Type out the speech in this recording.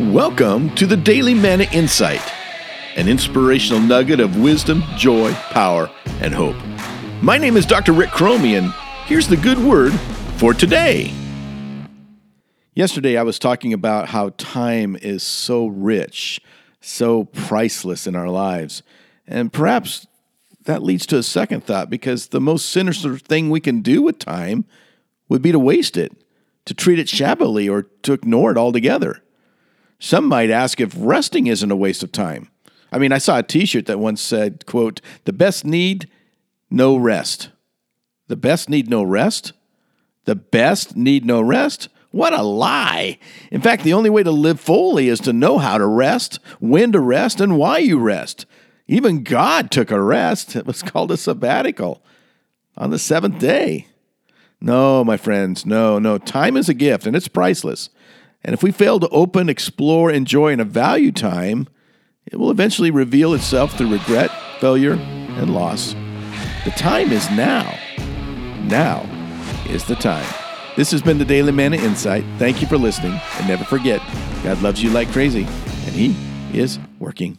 Welcome to the Daily Manna Insight, an inspirational nugget of wisdom, joy, power, and hope. My name is Dr. Rick Cromie, and here's the good word for today. Yesterday, I was talking about how time is so rich, so priceless in our lives. And perhaps that leads to a second thought because the most sinister thing we can do with time would be to waste it, to treat it shabbily, or to ignore it altogether. Some might ask if resting isn't a waste of time. I mean, I saw a t-shirt that once said, quote, "The best need no rest." The best need no rest? The best need no rest? What a lie. In fact, the only way to live fully is to know how to rest, when to rest, and why you rest. Even God took a rest. It was called a sabbatical on the seventh day. No, my friends, no, no. Time is a gift and it's priceless. And if we fail to open, explore, enjoy, and value time, it will eventually reveal itself through regret, failure, and loss. The time is now. Now is the time. This has been the Daily Manna Insight. Thank you for listening. And never forget, God loves you like crazy, and He is working.